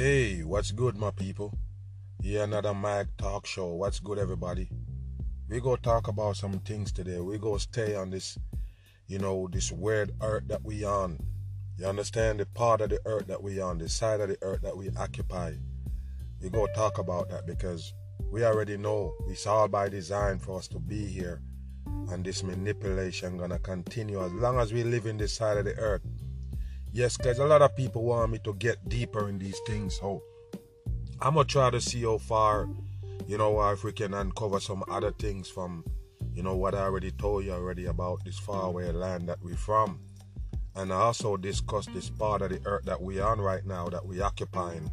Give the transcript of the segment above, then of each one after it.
Hey, what's good, my people? Yeah, another Mike Talk Show. What's good, everybody? We go talk about some things today. We go stay on this, you know, this weird earth that we on. You understand the part of the earth that we on, the side of the earth that we occupy. We go talk about that because we already know it's all by design for us to be here, and this manipulation gonna continue as long as we live in this side of the earth Yes, because a lot of people want me to get deeper in these things. So I'm gonna try to see how far, you know, if we can uncover some other things from, you know, what I already told you already about this faraway land that we're from. And I also discuss this part of the earth that we're on right now, that we're occupying,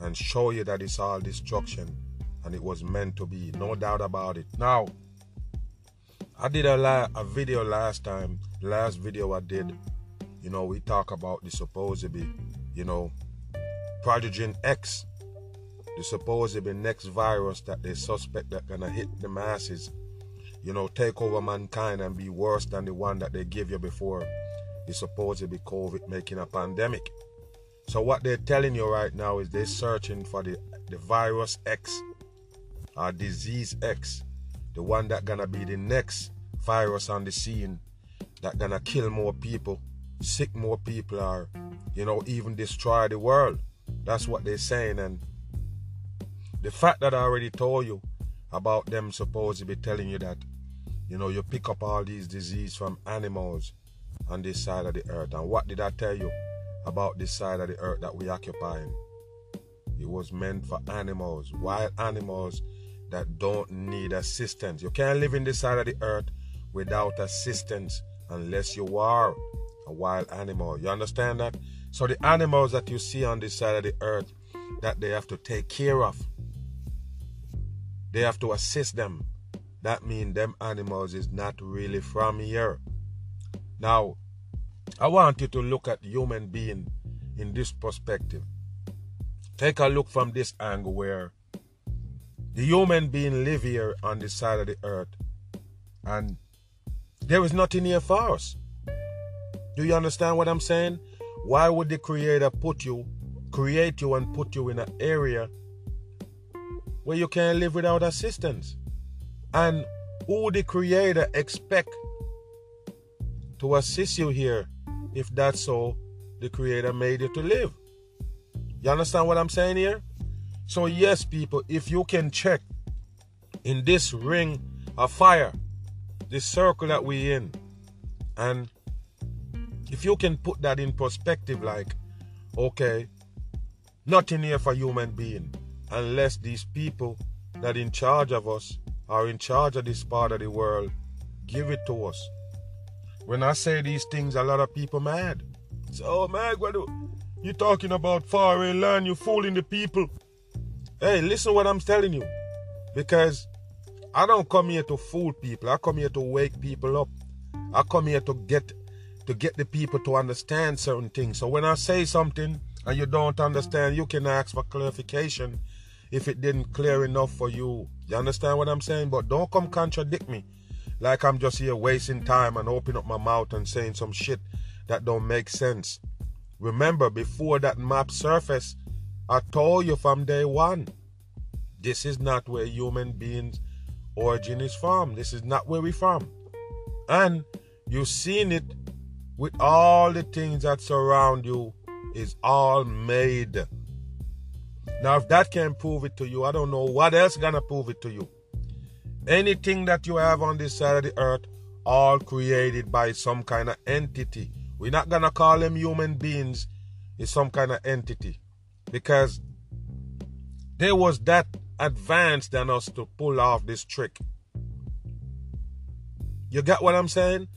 and show you that it's all destruction and it was meant to be, no doubt about it. Now, I did a, la- a video last time, last video I did you know, we talk about the supposedly, you know, Pathogen X, the supposedly next virus that they suspect that gonna hit the masses, you know, take over mankind and be worse than the one that they gave you before the supposedly COVID making a pandemic. So what they're telling you right now is they're searching for the, the virus X or disease X, the one that gonna be the next virus on the scene that gonna kill more people sick more people are, you know, even destroy the world. That's what they're saying. And the fact that I already told you about them supposed to be telling you that, you know, you pick up all these diseases from animals on this side of the earth. And what did I tell you about this side of the earth that we occupying? It was meant for animals, wild animals that don't need assistance. You can't live in this side of the earth without assistance unless you are wild animal. You understand that? So the animals that you see on this side of the earth that they have to take care of, they have to assist them. That means them animals is not really from here. Now, I want you to look at human being in this perspective. Take a look from this angle where the human being live here on this side of the earth and there is nothing here for us. Do you understand what I'm saying? Why would the creator put you, create you and put you in an area where you can't live without assistance? And who the creator expect to assist you here if that's so the creator made you to live? You understand what I'm saying here? So yes, people, if you can check in this ring of fire, this circle that we in, and if you can put that in perspective, like, okay, nothing here for human being unless these people that in charge of us are in charge of this part of the world give it to us. When I say these things, a lot of people mad. So, oh man, what you talking about foreign land? You fooling the people. Hey, listen what I'm telling you. Because I don't come here to fool people. I come here to wake people up. I come here to get to get the people to understand certain things. So when I say something and you don't understand, you can ask for clarification if it didn't clear enough for you. You understand what I'm saying? But don't come contradict me like I'm just here wasting time and opening up my mouth and saying some shit that don't make sense. Remember, before that map surfaced, I told you from day one, this is not where human beings' origin is from. This is not where we from. And you've seen it with all the things that surround you is all made. Now, if that can prove it to you, I don't know what else gonna prove it to you. Anything that you have on this side of the earth, all created by some kind of entity. We're not gonna call them human beings. It's some kind of entity, because they was that advanced than us to pull off this trick. You get what I'm saying?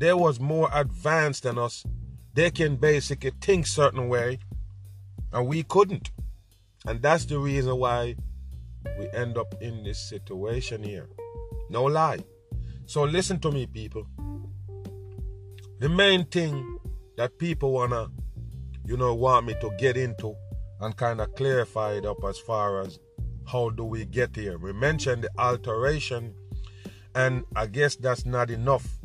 They was more advanced than us. They can basically think certain way, and we couldn't. And that's the reason why we end up in this situation here. No lie. So listen to me, people. The main thing that people wanna, you know, want me to get into and kind of clarify it up as far as how do we get here. We mentioned the alteration, and I guess that's not enough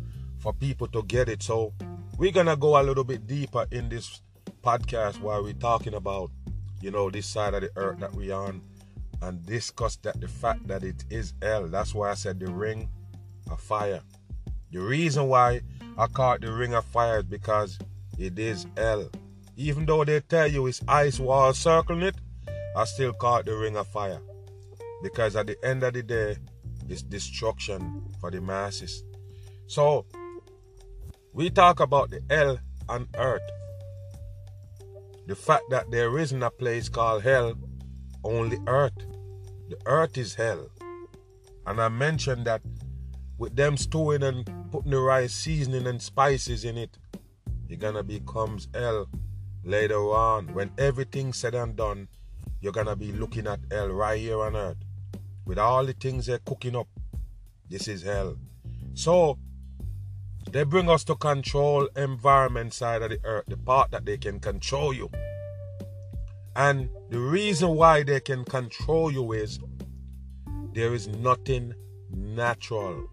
for people to get it. So we're gonna go a little bit deeper in this podcast while we're talking about, you know, this side of the earth that we're on and discuss that the fact that it is hell. That's why I said the ring of fire. The reason why I call it the ring of fire is because it is hell. Even though they tell you it's ice wall circling it, I still call it the ring of fire. Because at the end of the day, it's destruction for the masses. So, we talk about the hell on earth. The fact that there isn't a place called hell, only earth. The earth is hell. And I mentioned that with them stewing and putting the right seasoning and spices in it, it gonna becomes hell later on. When everything's said and done, you're gonna be looking at hell right here on earth. With all the things they're cooking up. This is hell. So they bring us to control environment side of the earth, the part that they can control you. And the reason why they can control you is there is nothing natural.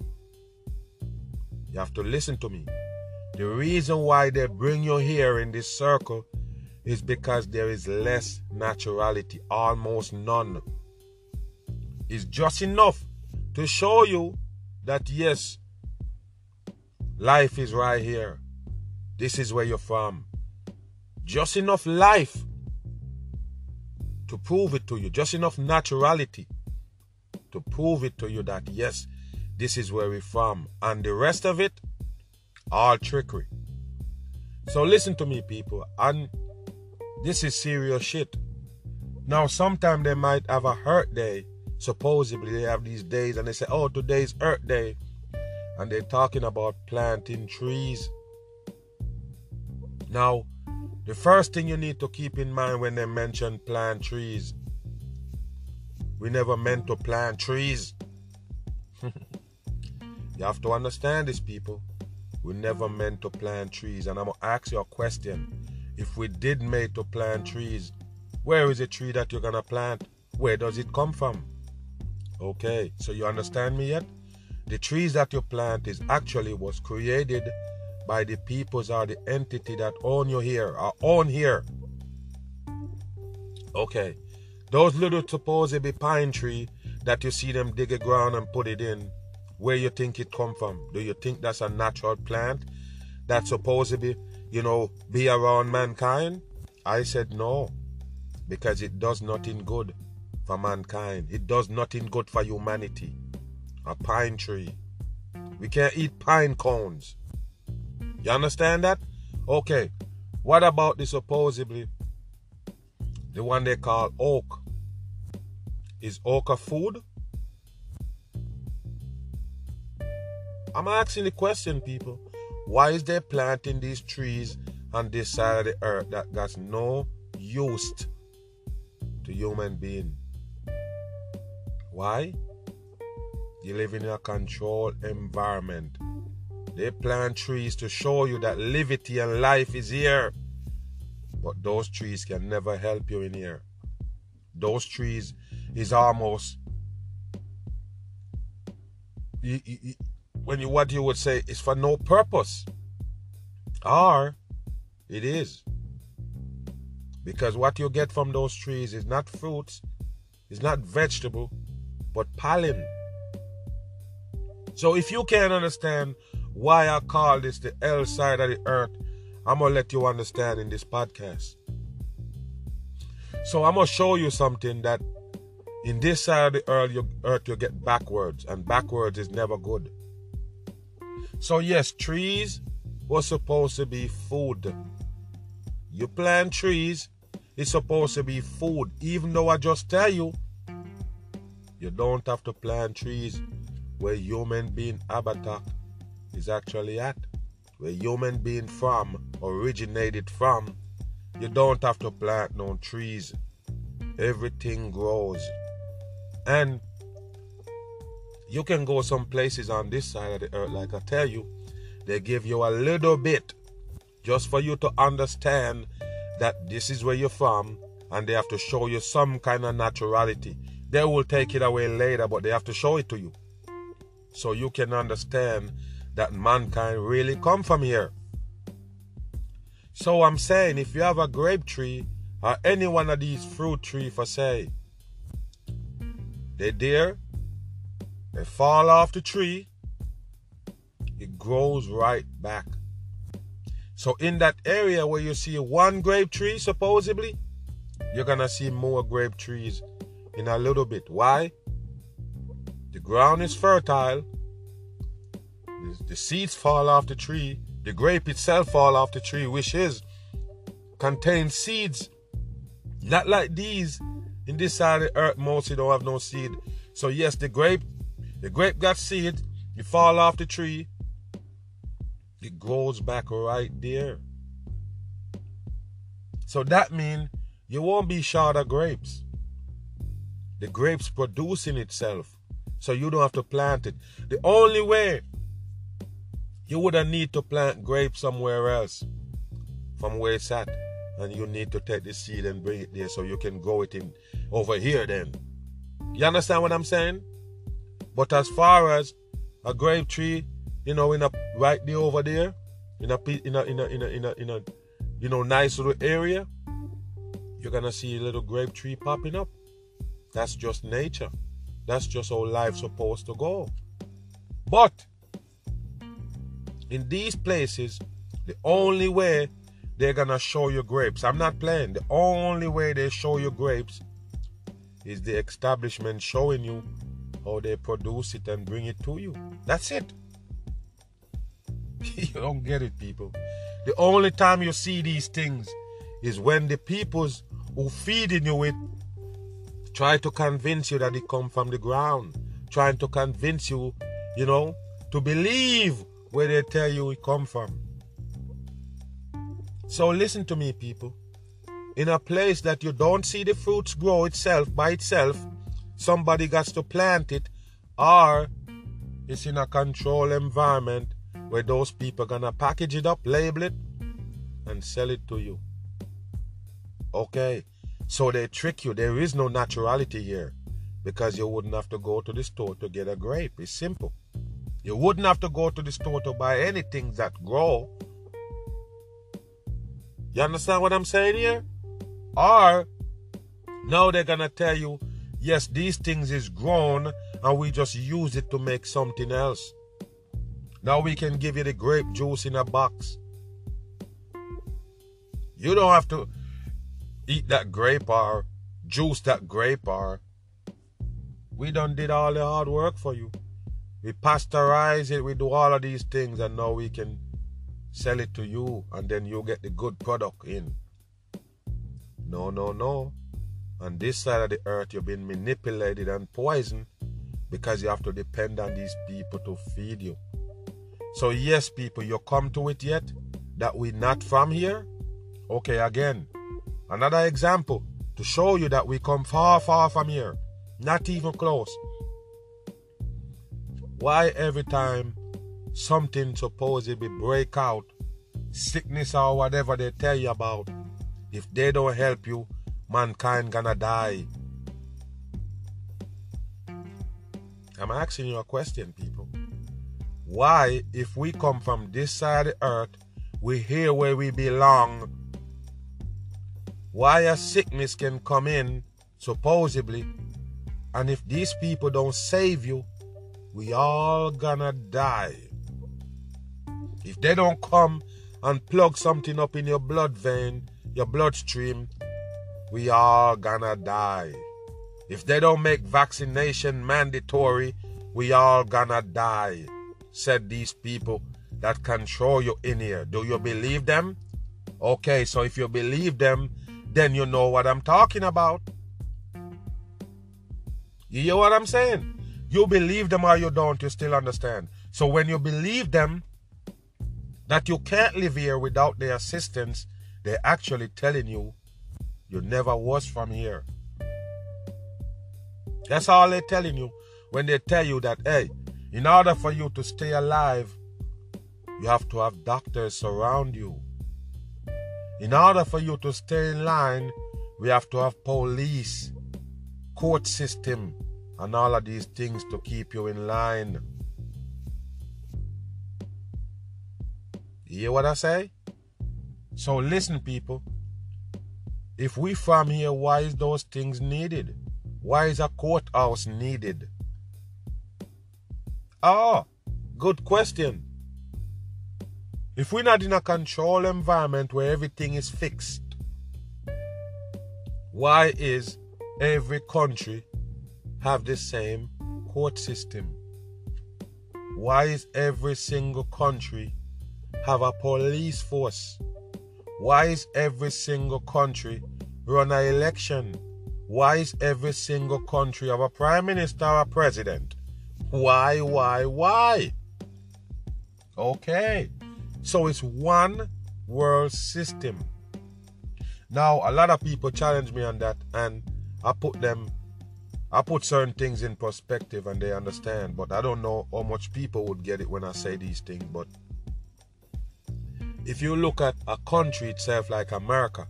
You have to listen to me. The reason why they bring you here in this circle is because there is less naturality, almost none. It's just enough to show you that yes, life is right here. This is where you're from. Just enough life to prove it to you, just enough naturality to prove it to you that yes, this is where we're from. And the rest of it, all trickery. So listen to me, people. And this is serious shit. Now, sometimes they might have a Earth Day. Supposedly, they have these days and they say, oh, today's Earth Day. And they're talking about planting trees. Now, the first thing you need to keep in mind when they mention plant trees, we never meant to plant trees. you have to understand this, people. We never meant to plant trees. And I'm going to ask you a question. If we did make to plant trees, where is a tree that you're going to plant? Where does it come from? Okay, so you understand me yet? The trees that you plant is actually was created by the peoples or the entity that own you here or own here. Okay. Those little supposed be pine tree that you see them dig a ground and put it in, where you think it come from? Do you think that's a natural plant that's supposed to be, you know, be around mankind? I said no, because it does nothing good for mankind. It does nothing good for humanity. A pine tree. We can't eat pine cones. You understand that? Okay. What about the supposedly the one they call oak? Is oak a food? I'm asking the question, people. Why is they planting these trees on this side of the earth that got no use to human being? Why? You live in a controlled environment. They plant trees to show you that liberty and life is here. But those trees can never help you in here. Those trees is almost you, you, when you what you would say is for no purpose. Or it is. Because what you get from those trees is not fruits, it's not vegetable, but pollen. So if you can't understand why I call this the L side of the earth, I'm going to let you understand in this podcast. So I'm going to show you something that in this side of the earth you, earth you get backwards, and backwards is never good. So, yes, trees were supposed to be food. You plant trees, it's supposed to be food. Even though I just tell you, you don't have to plant trees where human being habitat is actually at, where human being from originated from. You don't have to plant no trees. Everything grows. And you can go some places on this side of the earth, like I tell you, they give you a little bit just for you to understand that this is where you're from and they have to show you some kind of naturality. They will take it away later, but they have to show it to you. So you can understand that mankind really come from here. So I'm saying if you have a grape tree or any one of these fruit tree for say, they there, they fall off the tree, it grows right back. So in that area where you see one grape tree, supposedly, you're gonna see more grape trees in a little bit. Why? The ground is fertile. The seeds fall off the tree. The grape itself fall off the tree, which is contains seeds. Not like these. In this side of the earth, mostly don't have no seed. So yes, the grape, the grape got seed. You fall off the tree. It grows back right there. So that means you won't be short of grapes. The grapes producing itself. So you don't have to plant it. The only way you would have need to plant grapes somewhere else from where it's at. And you need to take the seed and bring it there so you can grow it in over here then. You understand what I'm saying? But as far as a grape tree, you know, in a right there over there, in a in a in a in a in a, in a you know nice little area, you're gonna see a little grape tree popping up. That's just nature. That's just how life's supposed to go. But in these places, the only way they're gonna show you grapes, I'm not playing, the only way they show you grapes is the establishment showing you how they produce it and bring it to you. That's it. you don't get it, people. The only time you see these things is when the peoples who feeding you with try to convince you that it come from the ground, trying to convince you, you know, to believe where they tell you it come from. So listen to me, people. In a place that you don't see the fruits grow itself by itself, somebody got to plant it, or it's in a controlled environment where those people gonna package it up, label it, and sell it to you. Okay, so they trick you. There is no naturality here because you wouldn't have to go to the store to get a grape. It's simple. You wouldn't have to go to the store to buy anything that grow. You understand what I'm saying here? Or now they're gonna tell you, yes, these things is grown and we just use it to make something else. Now we can give you the grape juice in a box. You don't have to eat that grape or juice that grape or we done did all the hard work for you. We pasteurize it, we do all of these things, and now we can sell it to you, and then you get the good product in. No, no, no. On this side of the earth, you've been manipulated and poisoned because you have to depend on these people to feed you. So, yes, people, you come to it yet that we're not from here? Okay, again, Another example to show you that we come far, far from here. Not even close. Why every time something supposedly break out, sickness or whatever they tell you about, if they don't help you, mankind gonna die. I'm asking you a question, people. Why, if we come from this side of the earth, we here where we belong, why a sickness can come in, supposedly, and if these people don't save you, we all gonna die. If they don't come and plug something up in your blood vein, your bloodstream, we all gonna die. If they don't make vaccination mandatory, we all gonna die, said these people that control you in here. Do you believe them? Okay, so if you believe them, then you know what I'm talking about. You hear what I'm saying? You believe them or you don't, you still understand. So when you believe them that you can't live here without their assistance, they're actually telling you you never was from here. That's all they're telling you when they tell you that, hey, in order for you to stay alive, you have to have doctors surround you. In order for you to stay in line, we have to have police, court system, and all of these things to keep you in line. You hear what I say? So listen, people. If we farm here, why is those things needed? Why is a courthouse needed? Ah, good question. If we're not in a controlled environment where everything is fixed, why is every country have the same court system? Why is every single country have a police force? Why is every single country run an election? Why is every single country have a prime minister or a president? Why, why, why? Okay. So it's one world system. Now, a lot of people challenge me on that, and I put them, I put certain things in perspective and they understand, but I don't know how much people would get it when I say these things. But if you look at a country itself like America,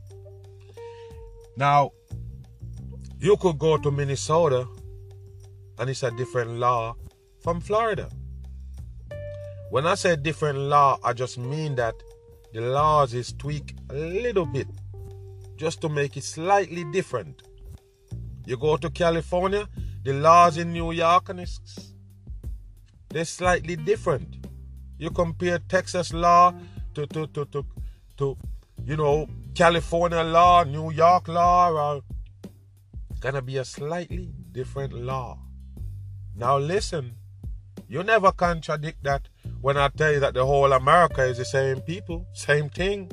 now you could go to Minnesota and it's a different law from Florida. When I say different law, I just mean that the laws is tweaked a little bit just to make it slightly different. You go to California, the laws in New York and it's they're slightly different. You compare Texas law to to to to, to you know California law, New York law, or gonna be a slightly different law. Now listen, you never contradict that when I tell you that the whole America is the same people, same thing.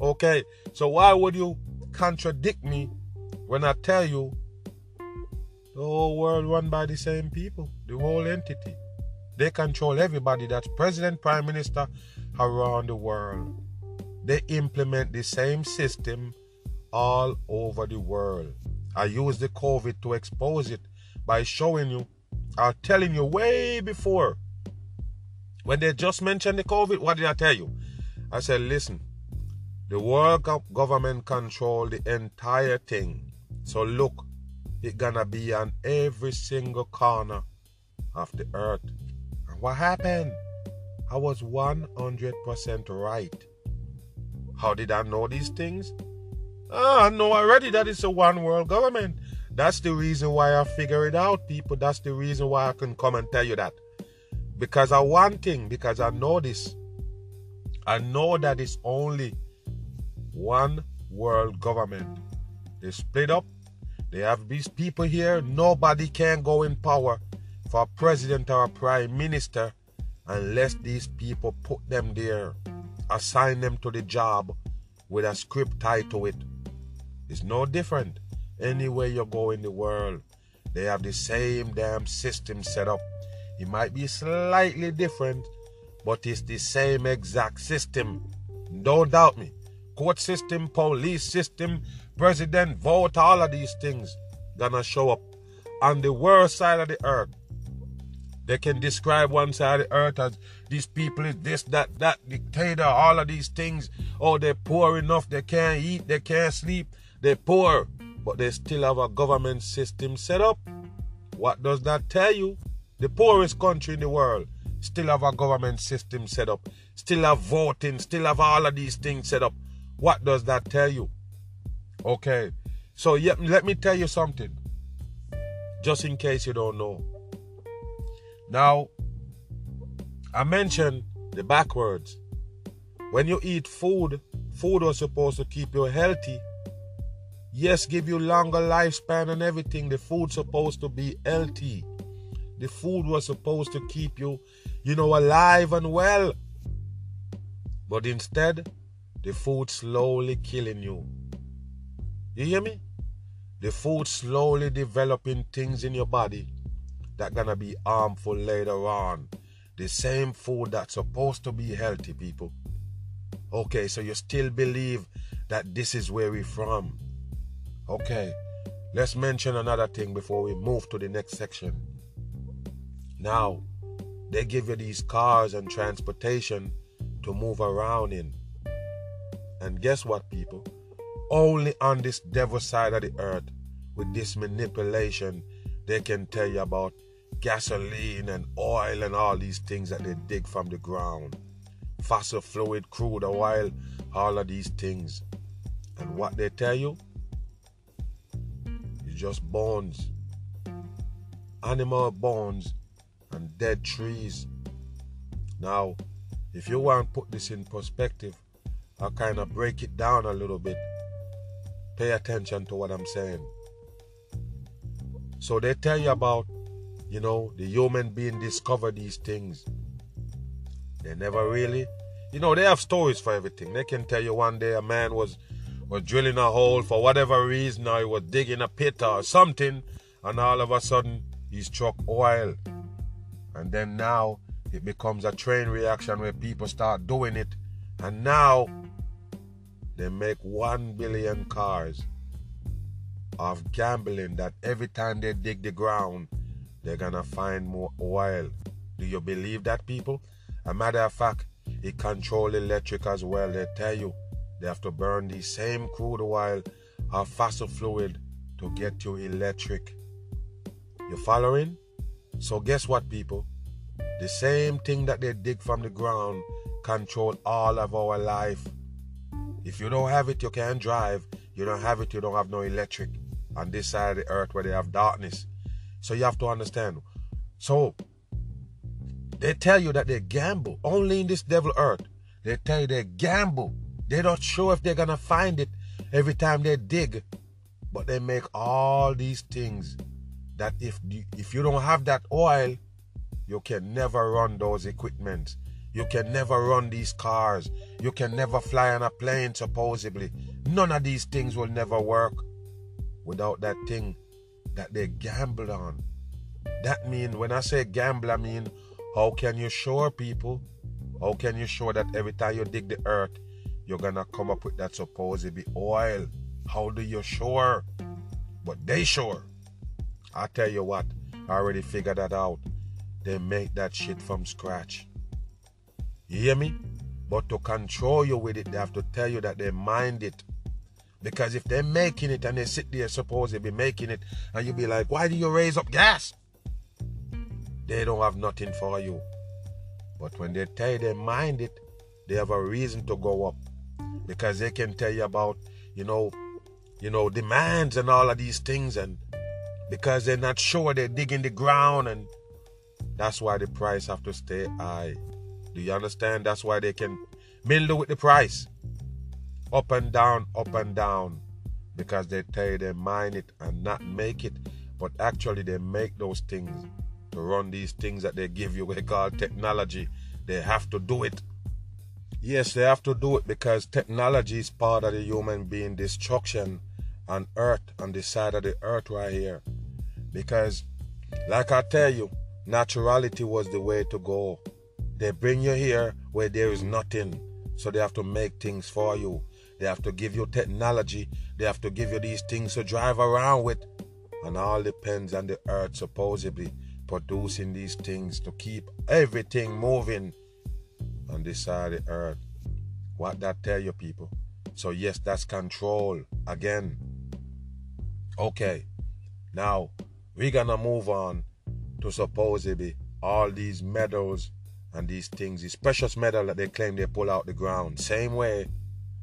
Okay, so why would you contradict me when I tell you the whole world run by the same people, the whole entity? They control everybody that's president, prime minister around the world. They implement the same system all over the world. I use the COVID to expose it by showing you, or telling you way before when they just mentioned the COVID, what did I tell you? I said, listen, the world government control the entire thing. So look, it gonna be on every single corner of the earth. And what happened? I was 100% right. How did I know these things? Ah, I know already that it's a one world government. That's the reason why I figure it out, people. That's the reason why I can come and tell you that. Because I one thing, because I know this. I know that it's only one world government. They split up. They have these people here. Nobody can go in power for a president or a prime minister unless these people put them there, assign them to the job with a script tied to it. It's no different. Anywhere you go in the world, they have the same damn system set up. It might be slightly different, but it's the same exact system. Don't doubt me. Court system, police system, president vote, all of these things gonna show up on the world side of the earth. They can describe one side of the earth as these people is this, that, that, dictator, all of these things. Oh, they're poor enough, they can't eat, they can't sleep, they're poor, but they still have a government system set up. What does that tell you? The poorest country in the world, still have a government system set up, still have voting, still have all of these things set up. What does that tell you? Okay, so yeah, let me tell you something, just in case you don't know. Now, I mentioned the backwards. When you eat food, food was supposed to keep you healthy. Yes, give you longer lifespan and everything. The food's supposed to be healthy. The food was supposed to keep you, you know, alive and well. But instead, the food slowly killing you. You hear me? The food slowly developing things in your body that gonna be harmful later on. The same food that's supposed to be healthy, people. Okay, so you still believe that this is where we're from. Okay, let's mention another thing before we move to the next section. Now, they give you these cars and transportation to move around in. And guess what, people? Only on this devil side of the earth, with this manipulation, they can tell you about gasoline and oil and all these things that they dig from the ground. Fossil fluid, crude oil, all of these things. And what they tell you? It's just bones. Animal bones and dead trees. Now, if you want to put this in perspective, I'll kind of break it down a little bit. Pay attention to what I'm saying. So they tell you about, you know, the human being discovered these things. They never really, you know, they have stories for everything. They can tell you one day a man was was drilling a hole for whatever reason, or he was digging a pit or something, and all of a sudden he struck oil. And then now it becomes a train reaction where people start doing it. And now they make one billion cars of gambling that every time they dig the ground, they're gonna find more oil. Do you believe that, people? A matter of fact, it control electric as well. They tell you they have to burn the same crude oil or fossil fluid to get you electric. You following? So guess what, people? The same thing that they dig from the ground control all of our life. If you don't have it, you can't drive. You don't have it, you don't have no electric on this side of the earth where they have darkness. So you have to understand. So they tell you that they gamble only in this devil earth. They tell you they gamble. They're not sure if they're gonna find it every time they dig, but they make all these things that if if you don't have that oil, you can never run those equipment. You can never run these cars. You can never fly on a plane, supposedly. None of these things will never work without that thing that they gamble on. That mean when I say gamble, I mean how can you show people? How can you show that every time you dig the earth, you're gonna come up with that supposedly oil? How do you sure? But they sure. I tell you what, I already figured that out. They make that shit from scratch. You hear me? But to control you with it, they have to tell you that they mined it. Because if they're making it and they sit there, suppose they be making it, and you be like, why do you raise up gas? They don't have nothing for you. But when they tell you they mined it, they have a reason to go up. Because they can tell you about, you know, you know, demands and all of these things, and because they're not sure they're digging the ground and that's why the price have to stay high. Do you understand? That's why they can mildew with the price. Up and down, up and down. Because they tell they mine it and not make it. But actually they make those things to run these things that they give you, we call technology. They have to do it. Yes, they have to do it because technology is part of the human being destruction on earth, on the side of the earth right here. Because, like I tell you, Naturality was the way to go. They bring you here where there is nothing. So they have to make things for you. They have to give you technology. They have to give you these things to drive around with. And all depends on the earth supposedly producing these things to keep everything moving on this side of the earth. What that tell you people? So yes, that's control again. Okay. Now we're gonna move on to supposedly all these metals and these things, these precious metal that they claim they pull out the ground. Same way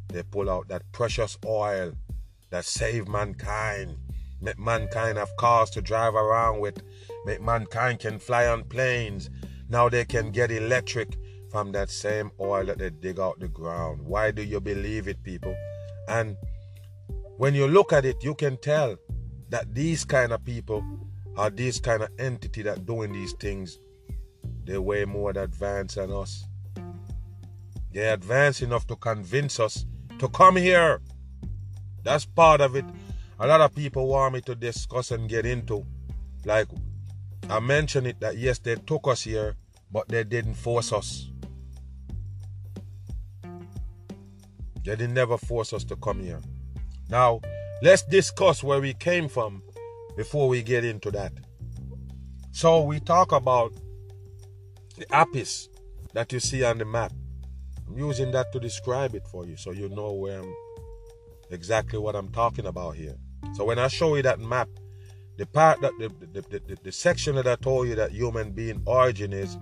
they pull out that precious oil that save mankind, make mankind have cars to drive around with, make mankind can fly on planes. Now they can get electric from that same oil that they dig out the ground. Why do you believe it, people? And when you look at it, you can tell that these kind of people are this kind of entity that doing these things they're way more advanced than us. They're advanced enough to convince us to come here. That's part of it. A lot of people want me to discuss and get into. Like i mentioned it that yes they took us here but they didn't force us. They didn't never force us to come here. Now let's discuss where we came from before we get into that. So we talk about the Apis that you see on the map. I'm using that to describe it for you so you know where I'm exactly what I'm talking about here. So when I show you that map, the part that the, the, the, the, the section that I told you that human being origin is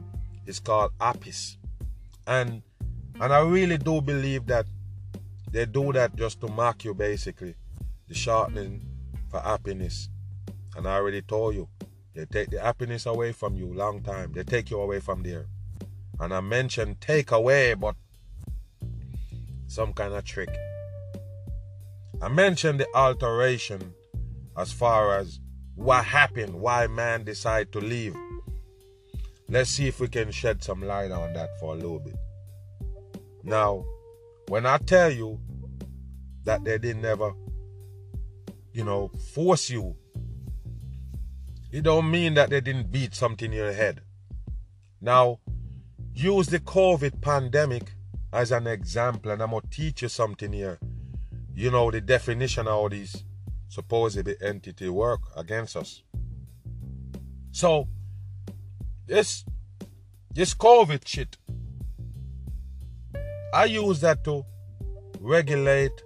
is called Apis. And and I really do believe that they do that just to mark you basically. The shortening for happiness And I already told you, they take the happiness away from you long time. They take you away from there. And I mentioned take away, but some kind of trick. I mentioned the alteration as far as what happened, why man decided to leave. Let's see if we can shed some light on that for a little bit. Now, when I tell you that they didn't ever, you know, force you, it don't mean that they didn't beat something in your head. Now, use the COVID pandemic as an example, and I'm gonna teach you something here. You know the definition of all these supposedly entity work against us. So this this COVID shit, I use that to regulate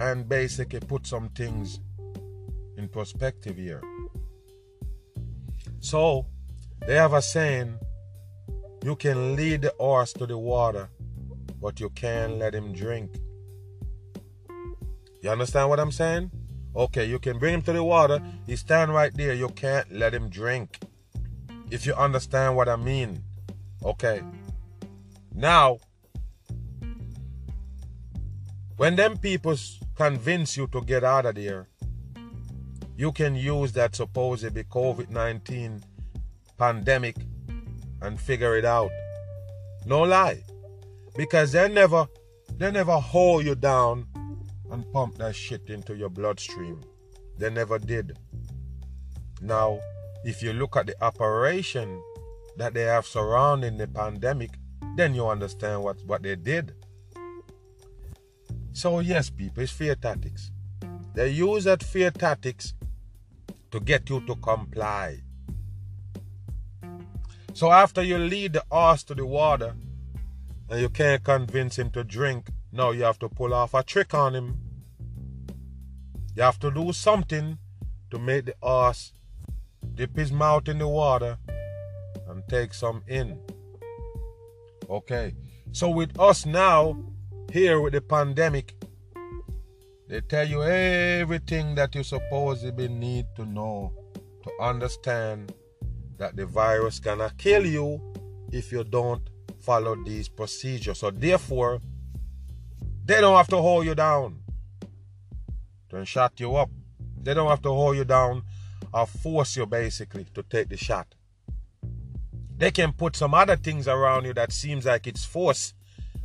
and basically put some things in perspective here. So they have a saying you can lead the horse to the water, but you can't let him drink. You understand what I'm saying? Okay, you can bring him to the water. He stand right there. You can't let him drink. If you understand what I mean. Okay. Now, when them people convince you to get out of there, you can use that supposedly COVID-19 pandemic and figure it out. No lie. Because they never they never hold you down and pump that shit into your bloodstream. They never did. Now, if you look at the operation that they have surrounding the pandemic, then you understand what, what they did. So, yes, people, it's fear tactics. They use that fear tactics to get you to comply. So, after you lead the horse to the water and you can't convince him to drink, now you have to pull off a trick on him. You have to do something to make the horse dip his mouth in the water and take some in. Okay. So with us now, here with the pandemic, they tell you everything that you supposedly need to know to understand that the virus gonna kill you if you don't follow these procedures. So therefore, they don't have to hold you down to shut you up. They don't have to hold you down or force you basically to take the shot. They can put some other things around you that seems like it's force,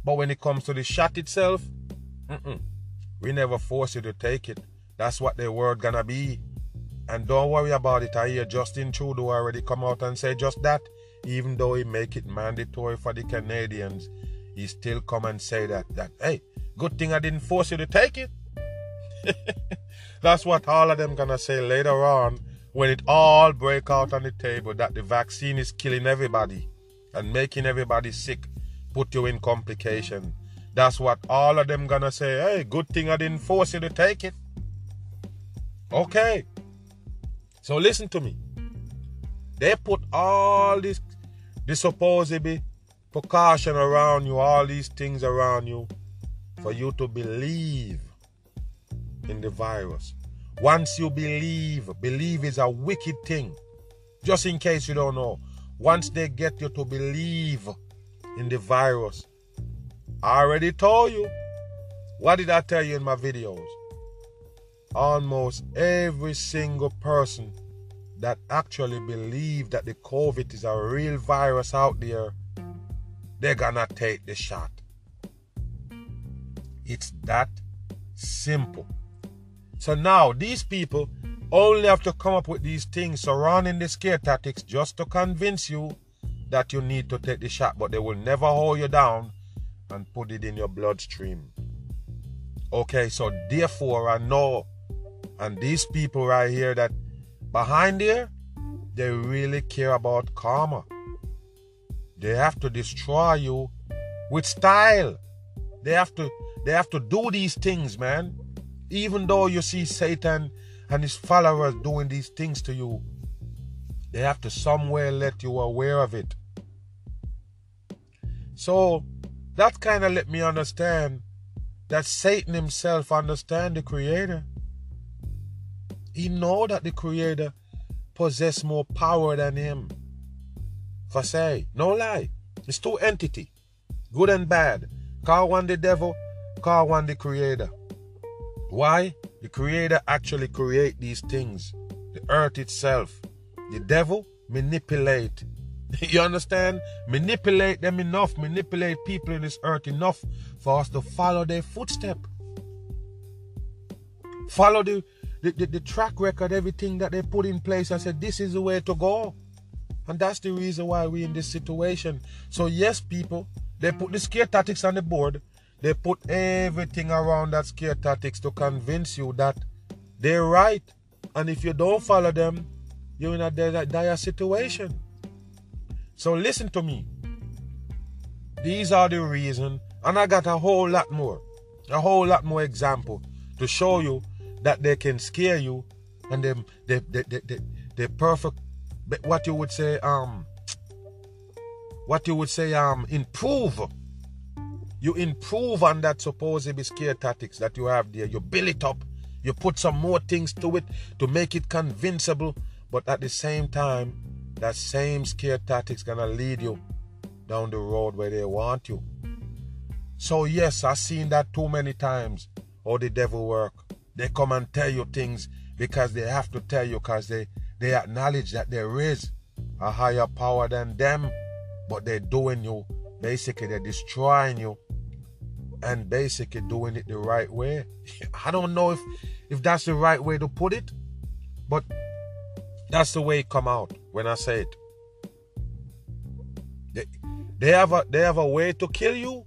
but when it comes to the shot itself, we never force you to take it. That's what the word gonna be. And don't worry about it. I hear Justin Trudeau already come out and say just that. Even though he make it mandatory for the Canadians, he still come and say that that hey, good thing I didn't force you to take it. That's what all of them gonna say later on when it all break out on the table that the vaccine is killing everybody and making everybody sick, put you in complication. That's what all of them gonna say. Hey, good thing I didn't force you to take it. Okay. So listen to me. They put all this this supposedly precaution around you, all these things around you, for you to believe in the virus. Once you believe, believe is a wicked thing. Just in case you don't know, once they get you to believe in the virus, I already told you. What did I tell you in my videos? Almost every single person that actually believe that the COVID is a real virus out there, they're gonna take the shot. It's that simple. So now these people only have to come up with these things surrounding the scare tactics just to convince you that you need to take the shot, but they will never hold you down and put it in your bloodstream. Okay, so therefore I know, and these people right here that behind there, they really care about karma. They have to destroy you with style. They have to they have to do these things, man. Even though you see Satan and his followers doing these things to you, they have to somewhere let you aware of it. So that kind of let me understand that Satan himself understand the creator. he know that the creator possess more power than him. For say, no lie. It's two entity. Good and bad. Call one the devil, call one the creator. Why? The creator actually create these things. The earth itself. The devil manipulate. you understand? Manipulate them enough, manipulate people in this earth enough for us to follow their footstep. Follow the, the, the, the track record, everything that they put in place. I said, this is the way to go. And that's the reason why we're in this situation. So, yes, people, they put the scare tactics on the board. They put everything around that scare tactics to convince you that they're right. And if you don't follow them, you're in a dire, dire situation. So listen to me. These are the reason, and I got a whole lot more, a whole lot more example to show you that they can scare you, and them they they they they, they perfect. What you would say um. What you would say um improve. You improve on that supposed scare tactics that you have there. You build it up. You put some more things to it to make it convincible. But at the same time, that same scare tactics gonna lead you down the road where they want you. So yes, I've seen that too many times. How the devil work. They come and tell you things because they have to tell you because they, they acknowledge that there is a higher power than them. But they're doing you, basically they're destroying you and basically doing it the right way. I don't know if if that's the right way to put it, but that's the way it come out when I say it. They, they have a they have a way to kill you.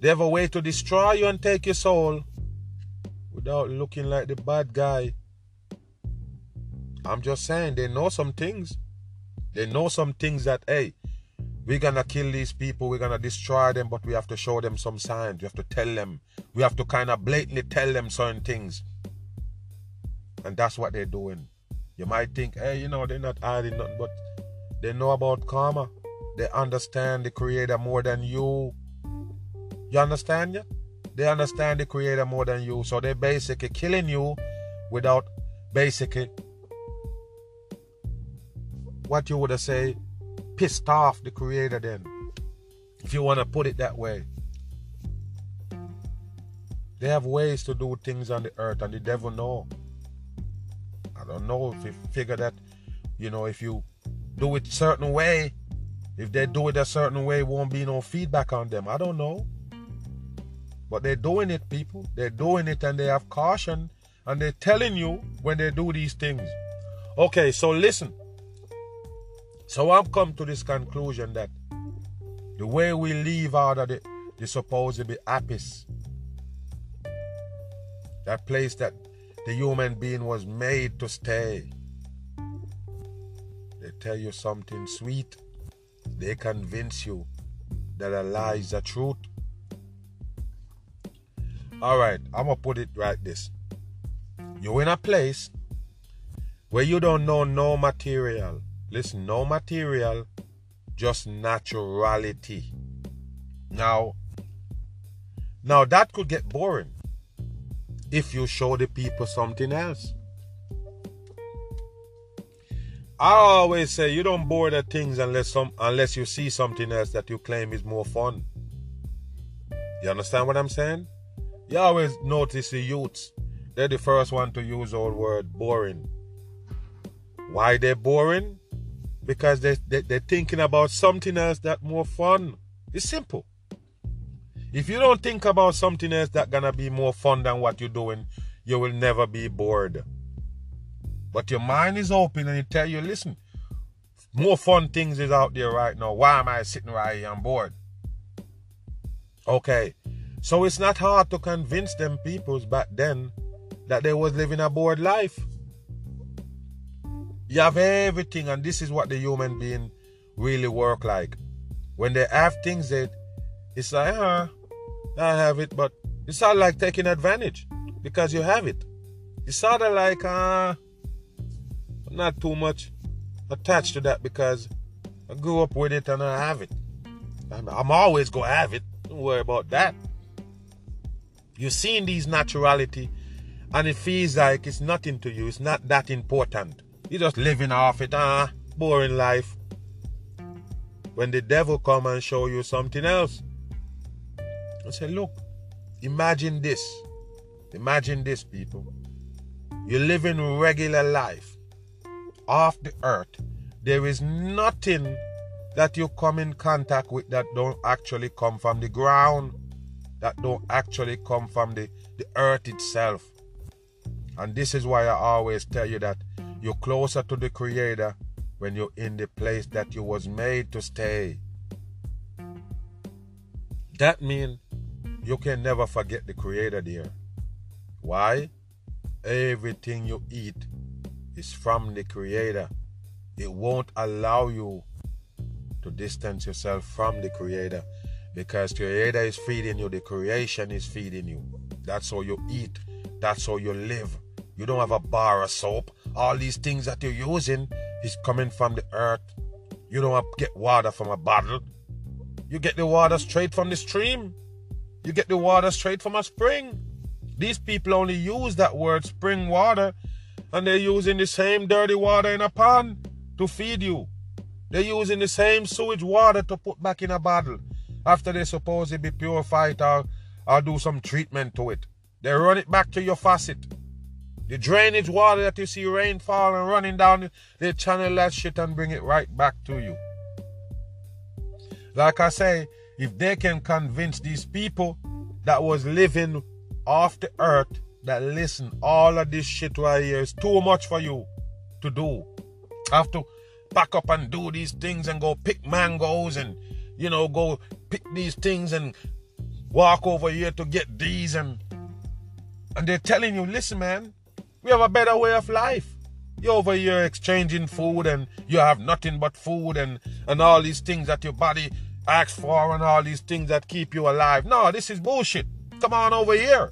They have a way to destroy you and take your soul without looking like the bad guy. I'm just saying they know some things. They know some things that hey, we're gonna kill these people, we're gonna destroy them, but we have to show them some signs. We have to tell them. We have to kind of blatantly tell them certain things. And that's what they're doing. You might think, hey, you know, they're not hiding nothing, but they know about karma. They understand the creator more than you. You understand ya? They understand the creator more than you. So they're basically killing you without basically what you would have say pissed off the creator then. If you want to put it that way. They have ways to do things on the earth and the devil know don't know if you figure that, you know, if you do it certain way, if they do it a certain way, won't be no feedback on them. I don't know. But they're doing it, people. They're doing it and they have caution and they're telling you when they do these things. Okay, so listen. So I've come to this conclusion that the way we live out of the, the supposed to be apis, that place that the human being was made to stay. They tell you something sweet. They convince you that a lie is the truth. All right, I'm gonna put it right this. You're in a place where you don't know no material. Listen, no material, just naturality. Now, now that could get boring if you show the people something else. I always say you don't bore the things unless some unless you see something else that you claim is more fun. You understand what I'm saying? You always notice the youths. They're the first one to use the word boring. Why they're boring? Because they, they, they're thinking about something else that more fun. It's simple. If you don't think about something else that's gonna be more fun than what you're doing, you will never be bored. But your mind is open and it tell you, listen, more fun things is out there right now. Why am I sitting right here? I'm bored. Okay. So it's not hard to convince them peoples back then that they was living a bored life. You have everything, and this is what the human being really work like. When they have things that it's like, huh, I have it, but it's of like taking advantage because you have it. It's sort of like uh, not too much attached to that because I grew up with it and I have it. I'm, I'm always gonna have it. Don't worry about that. You're seeing these naturality and it feels like it's nothing to you. It's not that important. You're just living off it, ah, boring life. When the devil come and show you something else, I say, look, imagine this. Imagine this, people. You're living regular life off the earth. There is nothing that you come in contact with that don't actually come from the ground, that don't actually come from the, the earth itself. And this is why I always tell you that you're closer to the Creator when you're in the place that you was made to stay. That means you can never forget the Creator there. Why? Everything you eat is from the Creator. It won't allow you to distance yourself from the Creator because Creator is feeding you, the creation is feeding you. That's how you eat, that's how you live. You don't have a bar of soap. All these things that you're using is coming from the earth. You don't get water from a bottle. You get the water straight from the stream. You get the water straight from a spring. These people only use that word spring water and they're using the same dirty water in a pond to feed you. They're using the same sewage water to put back in a bottle after they suppose it be purified or, or do some treatment to it. They run it back to your faucet. The drainage water that you see rainfall and running down, they channel that shit and bring it right back to you. Like I say, if they can convince these people that was living off the earth that listen, all of this shit right here is too much for you to do. I Have to pack up and do these things and go pick mangoes and you know go pick these things and walk over here to get these and and they're telling you, listen, man, we have a better way of life. You're over here exchanging food and you have nothing but food and, and all these things that your body asks for and all these things that keep you alive. No, this is bullshit. Come on over here.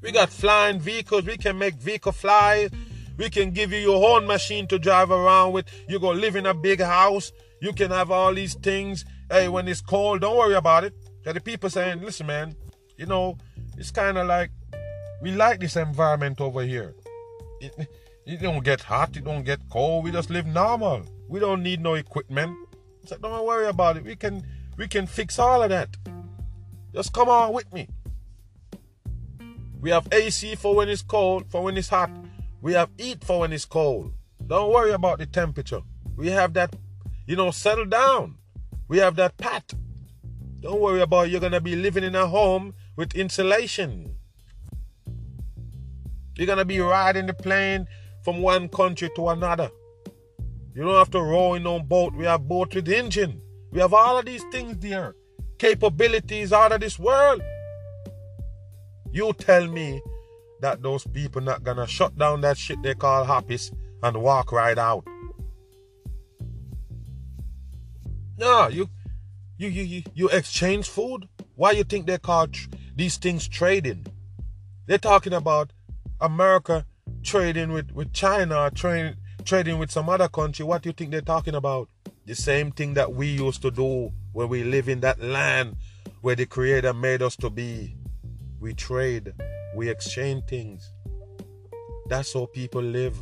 We got flying vehicles. We can make vehicle fly. We can give you your own machine to drive around with. You go live in a big house. You can have all these things. Hey, when it's cold, don't worry about it. Got the people saying, listen, man, you know, it's kind of like we like this environment over here. It, it don't get hot, it don't get cold. We just live normal. We don't need no equipment. So don't worry about it. We can we can fix all of that. Just come on with me. We have AC for when it's cold, for when it's hot. We have heat for when it's cold. Don't worry about the temperature. We have that, you know, settle down. We have that pat. Don't worry about you're gonna be living in a home with insulation. You're gonna be riding the plane from one country to another. You don't have to row in no boat. We have boat with engine. We have all of these things there. Capabilities out of this world. You tell me that those people not gonna shut down that shit they call happies and walk right out. No, you you you you, you exchange food. Why you think they call tr- these things trading? They're talking about America trading with, with China trading trading with some other country, what do you think they're talking about? The same thing that we used to do when we live in that land where the Creator made us to be. We trade, we exchange things. That's how people live.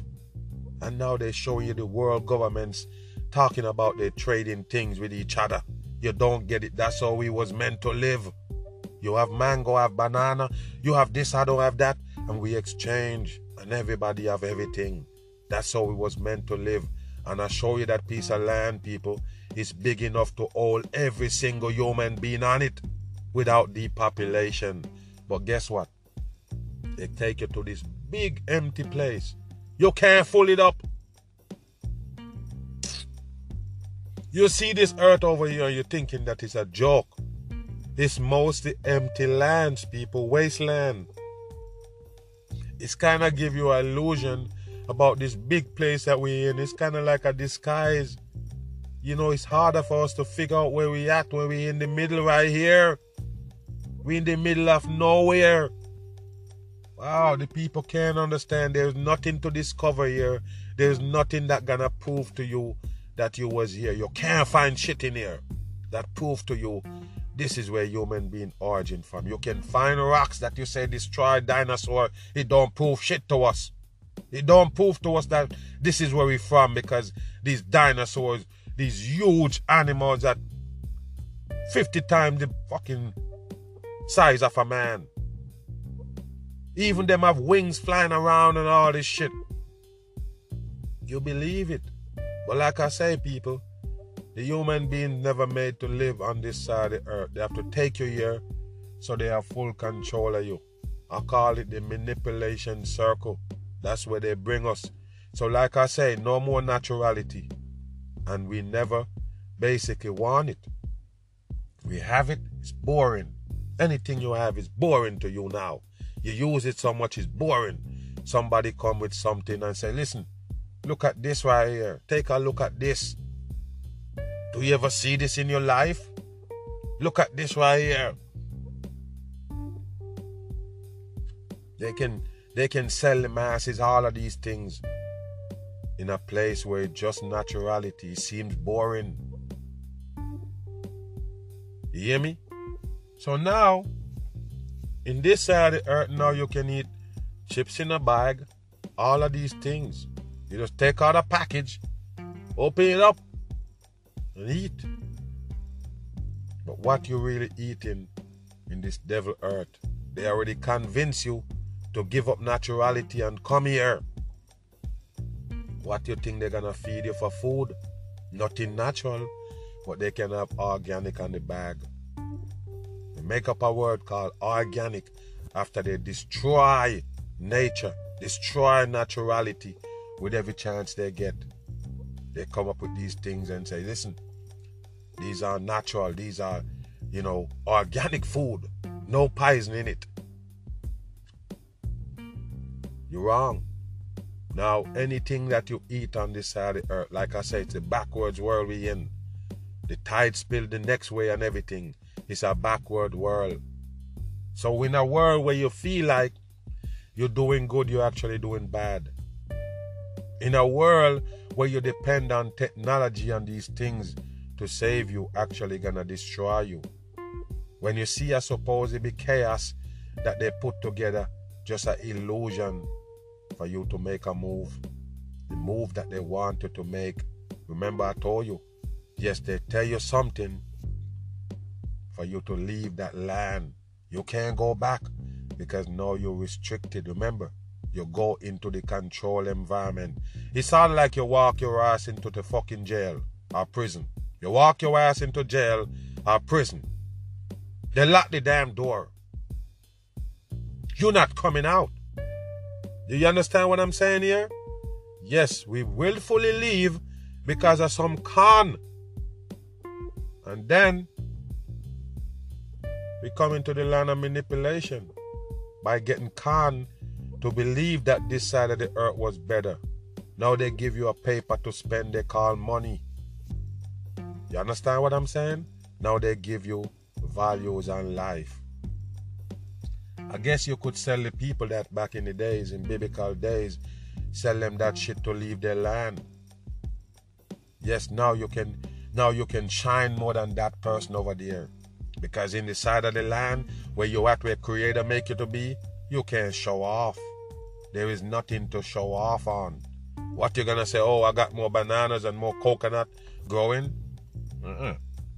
And now they show you the world governments talking about they trading things with each other. You don't get it. That's how we was meant to live. You have mango, I have banana. You have this, I don't have that and we exchange and everybody have everything. That's how we was meant to live. And I show you that piece of mm. land, people, is big enough to hold every single human being on it without depopulation. But guess what? They take you to this big empty place. You can't fill it up. You see this mm. earth over here, and you're thinking that it's a joke. It's mostly empty lands, people, wasteland it's kind of give you an illusion about this big place that we're in. It's kind of like a disguise. You know, it's harder for us to figure out where we at when we're in the middle right here. We're in the middle of nowhere. Wow, the people can't understand. There's nothing to discover here. There's nothing that gonna prove to you that you was here. You can't find shit in here that prove to you This is where human being origin from. You can find rocks that you say destroy dinosaur. It don't prove shit to us. It don't prove to us that this is where we from because these dinosaurs, these huge animals that 50 times the fucking size of a man. Even them have wings flying around and all this shit. You believe it. But like I say, people, the human being never made to live on this side of the earth. They have to take you here so they have full control of you. I call it the manipulation circle. That's where they bring us. So, like I say, no more naturality. And we never basically want it. We have it, it's boring. Anything you have is boring to you now. You use it so much, it's boring. Somebody come with something and say, listen, look at this right here. Take a look at this. Do you ever see this in your life? Look at this right here. They can they can sell the masses all of these things in a place where just naturality seems boring. You hear me? So now, in this side of the earth, now you can eat chips in a bag, all of these things. You just take out a package, open it up, and eat. But what you really eating in this devil earth, they already convince you to give up naturality and come here. What you think they're gonna feed you for food? Nothing natural, but they can have organic on the bag. They make up a word called organic after they destroy nature, destroy naturality with every chance they get they come up with these things and say, listen, these are natural, these are, you know, organic food, no poison in it. You're wrong. Now, anything that you eat on this side of the earth, like I said, it's a backwards world we in. The tide spilled the next way and everything. It's a backward world. So in a world where you feel like you're doing good, you're actually doing bad. In a world where you depend on technology and these things to save you, actually gonna destroy you. When you see a supposed chaos that they put together, just an illusion for you to make a move. The move that they want you to make. Remember, I told you, yes, they tell you something for you to leave that land. You can't go back because now you're restricted. Remember, you go into the control environment. It sounds like you walk your ass into the fucking jail or prison. You walk your ass into jail or prison. They lock the damn door. You're not coming out. Do you understand what I'm saying here? Yes, we willfully leave because of some con. And then we come into the land of manipulation by getting con to believe that this side of the earth was better. Now they give you a paper to spend, they call money. You understand what I'm saying? Now they give you values and life. I guess you could sell the people that back in the days, in biblical days, sell them that shit to leave their land. Yes, now you can now you can shine more than that person over there. Because in the side of the land where you at where creator make you to be, you can't show off. There is nothing to show off on. What you gonna say? Oh, I got more bananas and more coconut growing? uh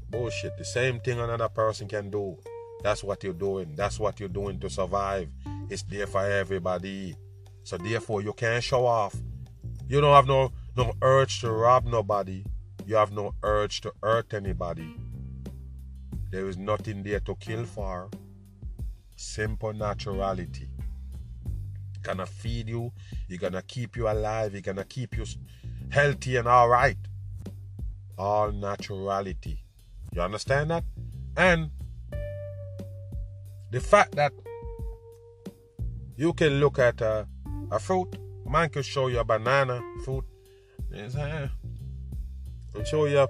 Bullshit. The same thing another person can do. That's what you're doing. That's what you're doing to survive. It's there for everybody. So therefore, you can't show off. You don't have no no urge to rob nobody. You have no urge to hurt anybody. There is nothing there to kill for. Simple naturality gonna feed you, You're gonna keep you alive, You're gonna keep you healthy and all right. All naturality. You understand that? And the fact that you can look at a, a fruit, man can show you a banana fruit, and show you, a,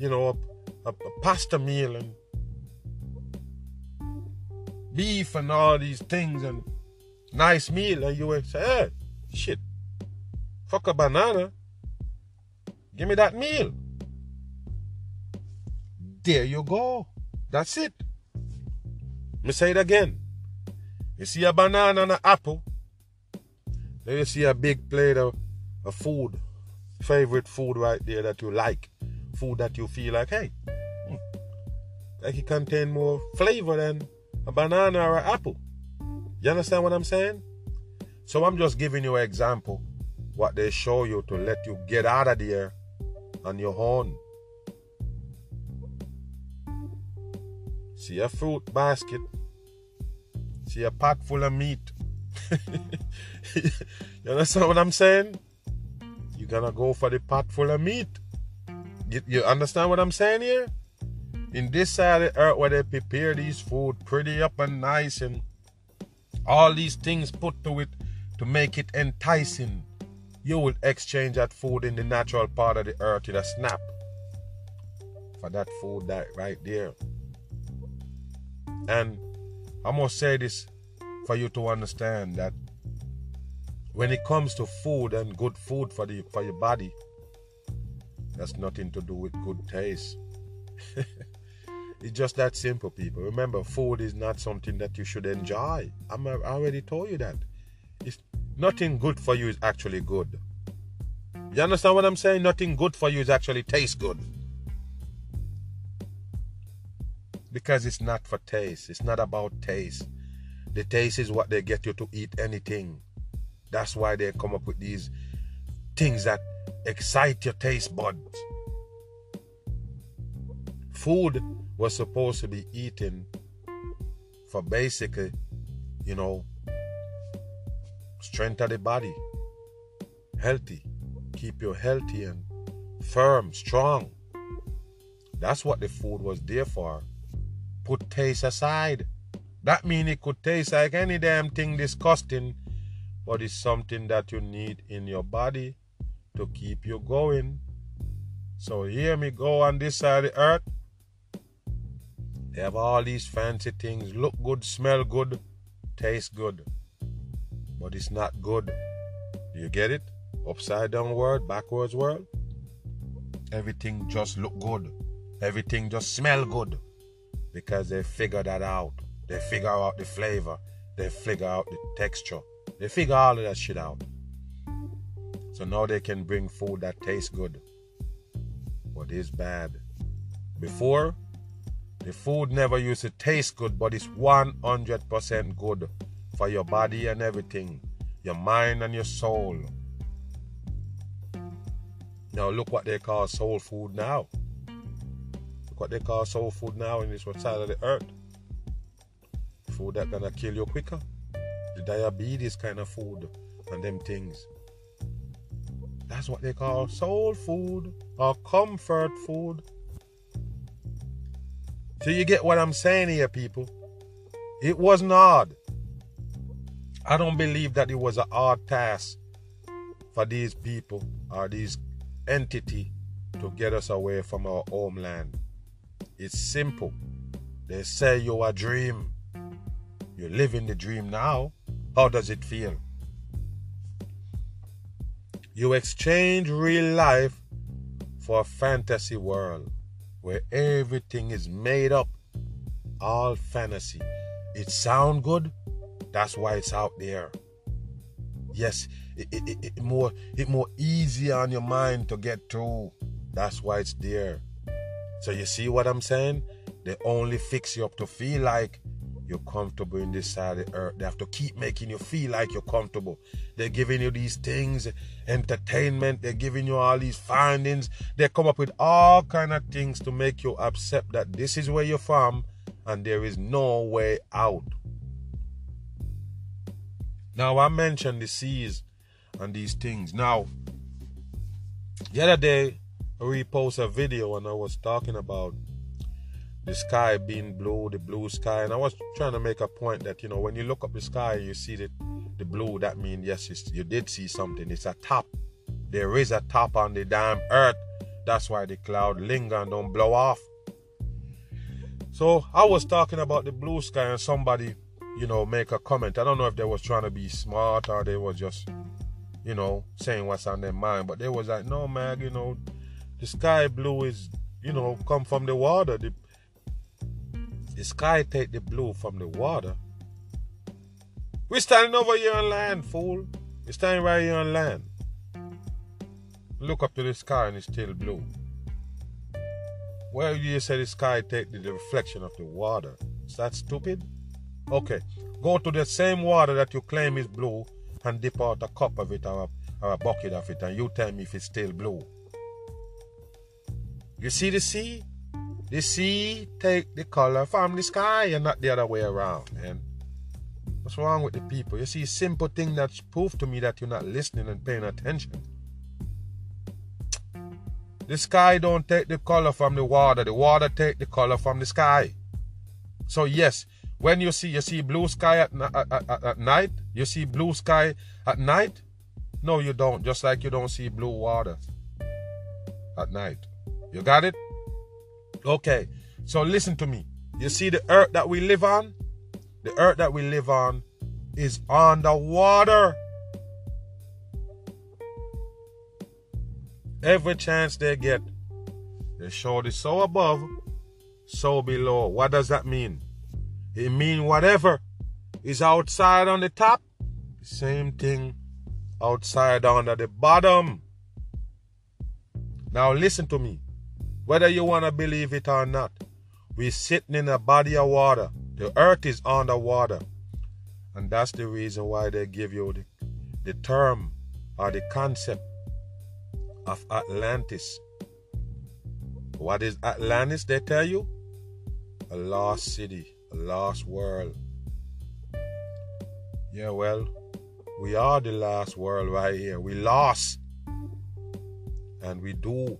you know, a, a, pasta meal and beef and all these things and nice meal and you say, hey, shit, fuck a banana. Give me that meal. There you go. That's it. Let me say it again. You see a banana and an apple. Then you see a big plate of, of food. Favorite food right there that you like. Food that you feel like, hey, hmm, like it contain more flavor than a banana or an apple. You understand what I'm saying? So I'm just giving you an example what they show you to let you get out of there on your own. See a fruit basket. See a pot full of meat. you understand what I'm saying? You're gonna go for the pot full of meat. You, you understand what I'm saying here? In this side of the earth where they prepare these food pretty up and nice and all these things put to it to make it enticing you will exchange that food in the natural part of the earth in a snap for that food that right there. And I must say this for you to understand that when it comes to food and good food for the for your body, that's nothing to do with good taste. it's just that simple, people. Remember, food is not something that you should enjoy. I'm, I already told you that. It's nothing good for you is actually good. You understand what I'm saying? Nothing good for you is actually taste good. Because it's not for taste. It's not about taste. The taste is what they get you to eat anything. That's why they come up with these things that excite your taste buds. Food was supposed to be eaten for basically, you know, strength of the body, healthy, keep you healthy and firm, strong. That's what the food was there for. Put taste aside. That means it could taste like any damn thing disgusting, but it's something that you need in your body to keep you going. So hear me go on this side of the earth. They have all these fancy things, look good, smell good, taste good but it's not good. Do you get it? Upside down world, backwards world. Everything just look good. Everything just smell good. Because they figure that out. They figure out the flavor. They figure out the texture. They figure all of that shit out. So now they can bring food that tastes good. But it's bad. Before, the food never used to taste good, but it's 100% good for your body and everything, your mind and your soul. Now look what they call soul food now. What they call soul food now in this side of the earth. Food that gonna kill you quicker. The diabetes kind of food and them things. That's what they call soul food or comfort food. So you get what I'm saying here, people. It wasn't hard. I don't believe that it was a hard task for these people or these entity to get us away from our homeland. It's simple. They say you're a dream. You're living the dream now. How does it feel? You exchange real life for a fantasy world where everything is made up, all fantasy. It sound good, that's why it's out there. Yes, it, it, it, it more it more easy on your mind to get through. That's why it's there. So you see what I'm saying? They only fix you up to feel like you're comfortable in this side of the earth. They have to keep making you feel like you're comfortable. They're giving you these things, entertainment. They're giving you all these findings. They come up with all kind of things to make you accept that this is where you're from and there is no way out. Now, I mentioned the seas and these things. Now, the other day, I reposted a video and I was talking about the sky being blue, the blue sky, and I was trying to make a point that you know when you look up the sky, you see the the blue. That means yes, you did see something. It's a top. There is a top on the damn earth. That's why the cloud linger and don't blow off. So I was talking about the blue sky, and somebody you know, make a comment. I don't know if they was trying to be smart or they was just, you know, saying what's on their mind. But they was like, no, man, you know, the sky blue is, you know, come from the water. The, The sky take the blue from the water. We're standing over here on land, fool. We're standing right here on land. Look up to the sky and it's still blue. Where you say the sky take the reflection of the water? Is that stupid? Okay, go to the same water that you claim is blue and dip out a cup of it or a, or a bucket of it and you tell me if it's still blue. You see the sea? The sea take the color from the sky and not the other way around, man. What's wrong with the people? You see, simple thing that's proof to me that you're not listening and paying attention. The sky don't take the color from the water. The water take the color from the sky. So yes, when you see you see blue sky at, at, at, at night, you see blue sky at night. No, you don't. Just like you don't see blue water at night. You got it? Okay. So listen to me. You see the earth that we live on? The earth that we live on is underwater. Every chance they get, they show the so above, so below. What does that mean? It means whatever is outside on the top, same thing outside under the bottom. Now listen to me. Whether you want to believe it or not, we're sitting in a body of water. The earth is underwater. And that's the reason why they give you the, the term or the concept of Atlantis. What is Atlantis? They tell you? A lost city, a lost world. Yeah, well, we are the last world right here. We lost. And we do.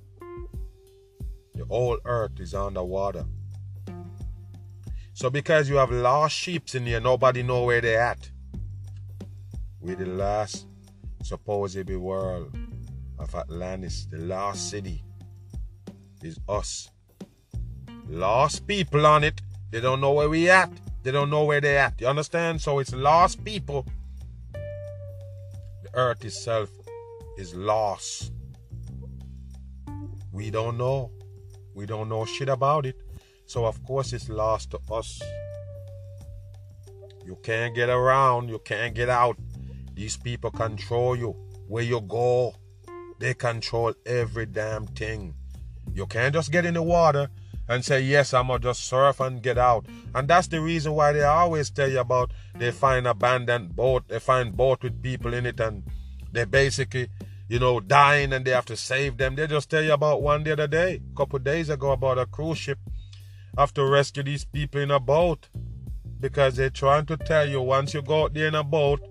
The whole earth is underwater. So because you have lost sheep in here, nobody know where they at. We the last supposed world of Atlantis, the last city, is us. Lost people on it. They don't know where we at. They don't know where they at. You understand? So it's lost people. The earth itself is lost. We don't know. We don't know shit about it. So of course it's lost to us. You can't get around. You can't get out. These people control you. Where you go, they control every damn thing. You can't just get in the water and say, Yes, I'm gonna just surf and get out. And that's the reason why they always tell you about they find abandoned boat, they find boat with people in it, and they basically, you know, dying and they have to save them. They just tell you about one the other day, a couple days ago, about a cruise ship have to rescue these people in a boat because they're trying to tell you once you go out there in a boat,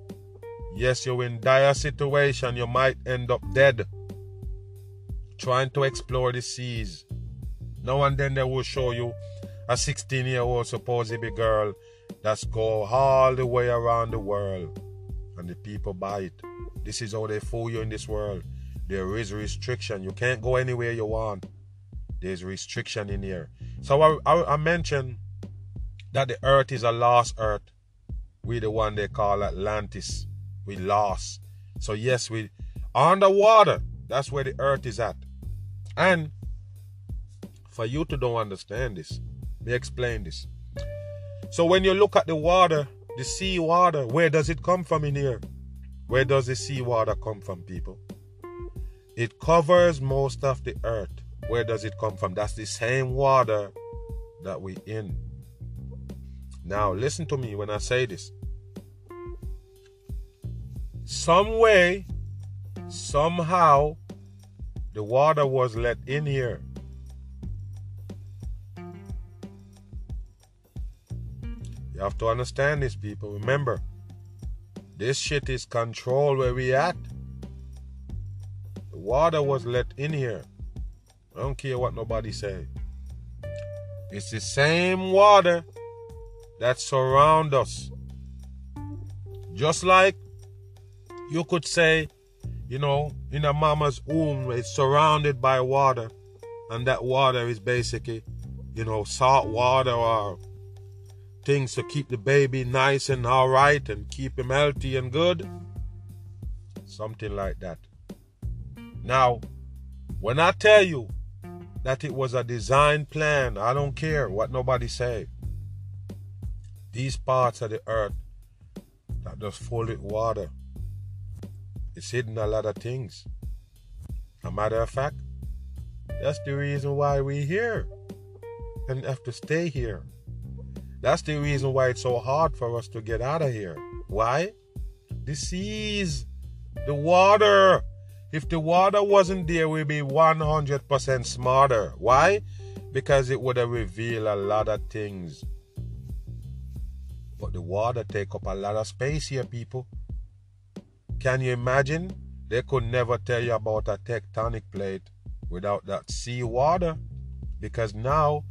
yes, you're in dire situation, you might end up dead trying to explore the seas. Now and then they will show you a 16 year old supposedly girl that's go all the way around the world and the people buy it. This is how they fool you in this world. There is restriction. You can't go anywhere you want. There's restriction in here. So I, I, I mentioned that the earth is a lost earth. We the one they call Atlantis. We lost. So yes, we underwater. That's where the earth is at. And for you to don't understand this, me explain this. So when you look at the water, the sea water, where does it come from in here? Where does the seawater come from, people? It covers most of the earth. Where does it come from? That's the same water that we in. Now listen to me when I say this. Some way, somehow, the water was let in here. You have to understand this, people. Remember, this shit is control where we at. The water was let in here. I don't care what nobody say. It's the same water that surround us. Just like you could say you know, in a mama's womb, it's surrounded by water, and that water is basically, you know, salt water or things to keep the baby nice and all right and keep him healthy and good. Something like that. Now, when I tell you that it was a design plan, I don't care what nobody say. these parts of the earth that just with water. It's hidden a lot of things. A matter of fact, that's the reason why we're here and have to stay here. That's the reason why it's so hard for us to get out of here. Why? The seas, the water. If the water wasn't there, we'd be 100% smarter. Why? Because it would have revealed a lot of things. But the water take up a lot of space here, people. Can you imagine? They could never tell you about a tectonic plate without that sea water. Because now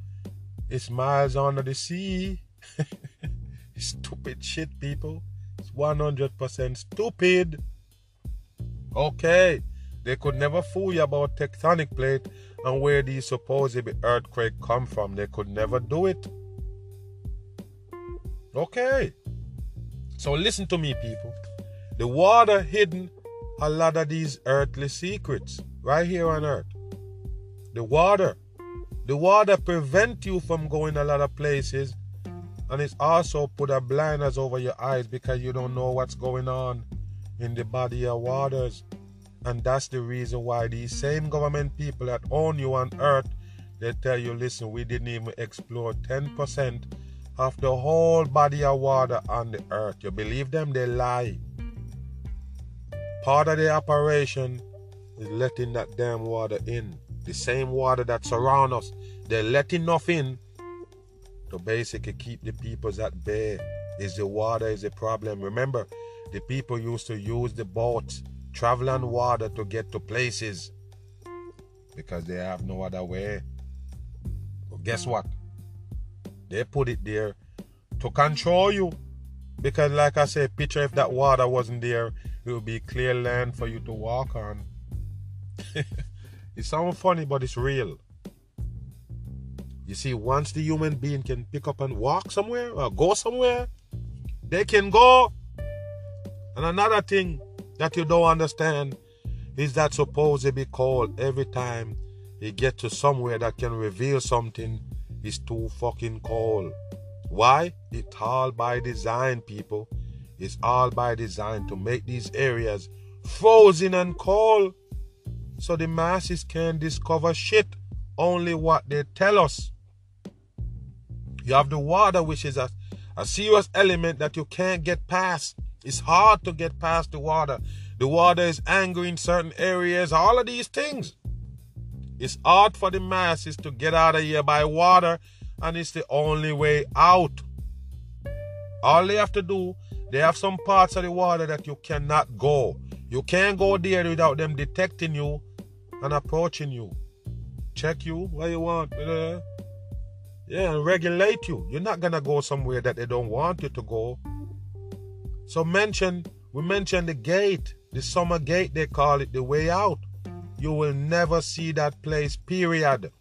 it's miles under the sea. stupid shit, people. It's 100% stupid. Okay. They could never fool you about tectonic plate and where these supposed earthquake come from. They could never do it. Okay. So listen to me, people. The water hidden a lot of these earthly secrets right here on earth. The water. The water prevent you from going a lot of places and it's also put a blinders over your eyes because you don't know what's going on in the body of waters. And that's the reason why these same government people that own you on earth, they tell you, listen, we didn't even explore 10% of the whole body of water on the earth. You believe them? They lie. Part of the operation is letting that damn water in. The same water that surround us. They're letting nothing to basically keep the peoples at bay. Is the water is the problem? Remember, the people used to use the boats travel on water to get to places because they have no other way. But guess what? They put it there to control you. Because, like I said, picture if that water wasn't there, it would be clear land for you to walk on. it sounds funny, but it's real. You see, once the human being can pick up and walk somewhere or go somewhere, they can go. And another thing, that you don't understand is that supposed to be called every time you get to somewhere that can reveal something is too fucking cold. Why? It's all by design, people. It's all by design to make these areas frozen and cold so the masses can discover shit only what they tell us. You have the water, which is a, a serious element that you can't get past. It's hard to get past the water. The water is angry in certain areas, all of these things. It's hard for the masses to get out of here by water, and it's the only way out. All they have to do, they have some parts of the water that you cannot go. You can't go there without them detecting you and approaching you. Check you where you want. Yeah, and regulate you. You're not gonna go somewhere that they don't want you to go. So mention we mentioned the gate, the summer gate they call it, the way out. You will never see that place, period.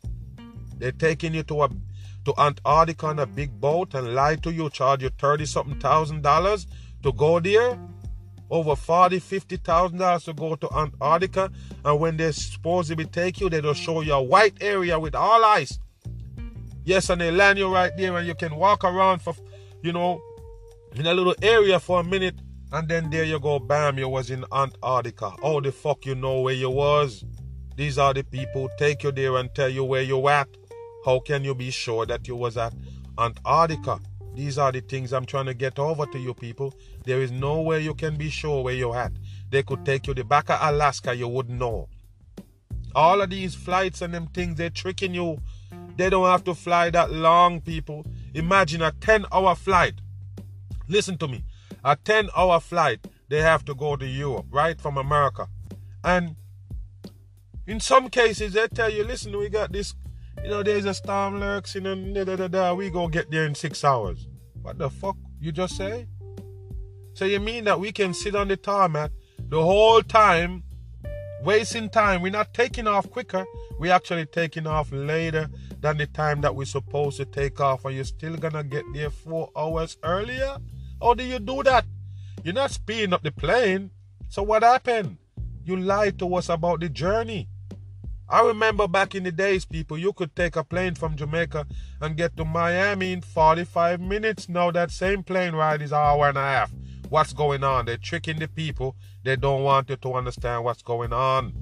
They're taking you to a to Antarctica on a big boat and lie to you, charge you thirty something thousand dollars to go there. Over forty, fifty thousand dollars to go to Antarctica, and when they're supposed to be take you, they just show you a white area with all ice. Yes, and they land you right there, and you can walk around for, you know, in a little area for a minute, and then there you go, bam, you was in Antarctica. How the fuck you know where you was? These are the people take you there and tell you where you at. How can you be sure that you was at Antarctica? These are the things I'm trying to get over to you people. There is no way you can be sure where you're at. They could take you the back of Alaska, you wouldn't know. All of these flights and them things, they're tricking you. They don't have to fly that long, people. Imagine a 10 hour flight Listen to me. A 10 hour flight, they have to go to Europe, right? From America. And in some cases, they tell you, listen, we got this, you know, there's a storm lurks, you know, da, da, da, da, we go get there in six hours. What the fuck you just say? So you mean that we can sit on the tarmac the whole time, wasting time? We're not taking off quicker. We're actually taking off later than the time that we're supposed to take off. Are you still gonna get there four hours earlier? How do you do that? You're not speeding up the plane. So what happened? You lied to us about the journey. I remember back in the days, people, you could take a plane from Jamaica and get to Miami in 45 minutes. Now that same plane ride is an hour and a half. What's going on? They're tricking the people. They don't want you to understand what's going on.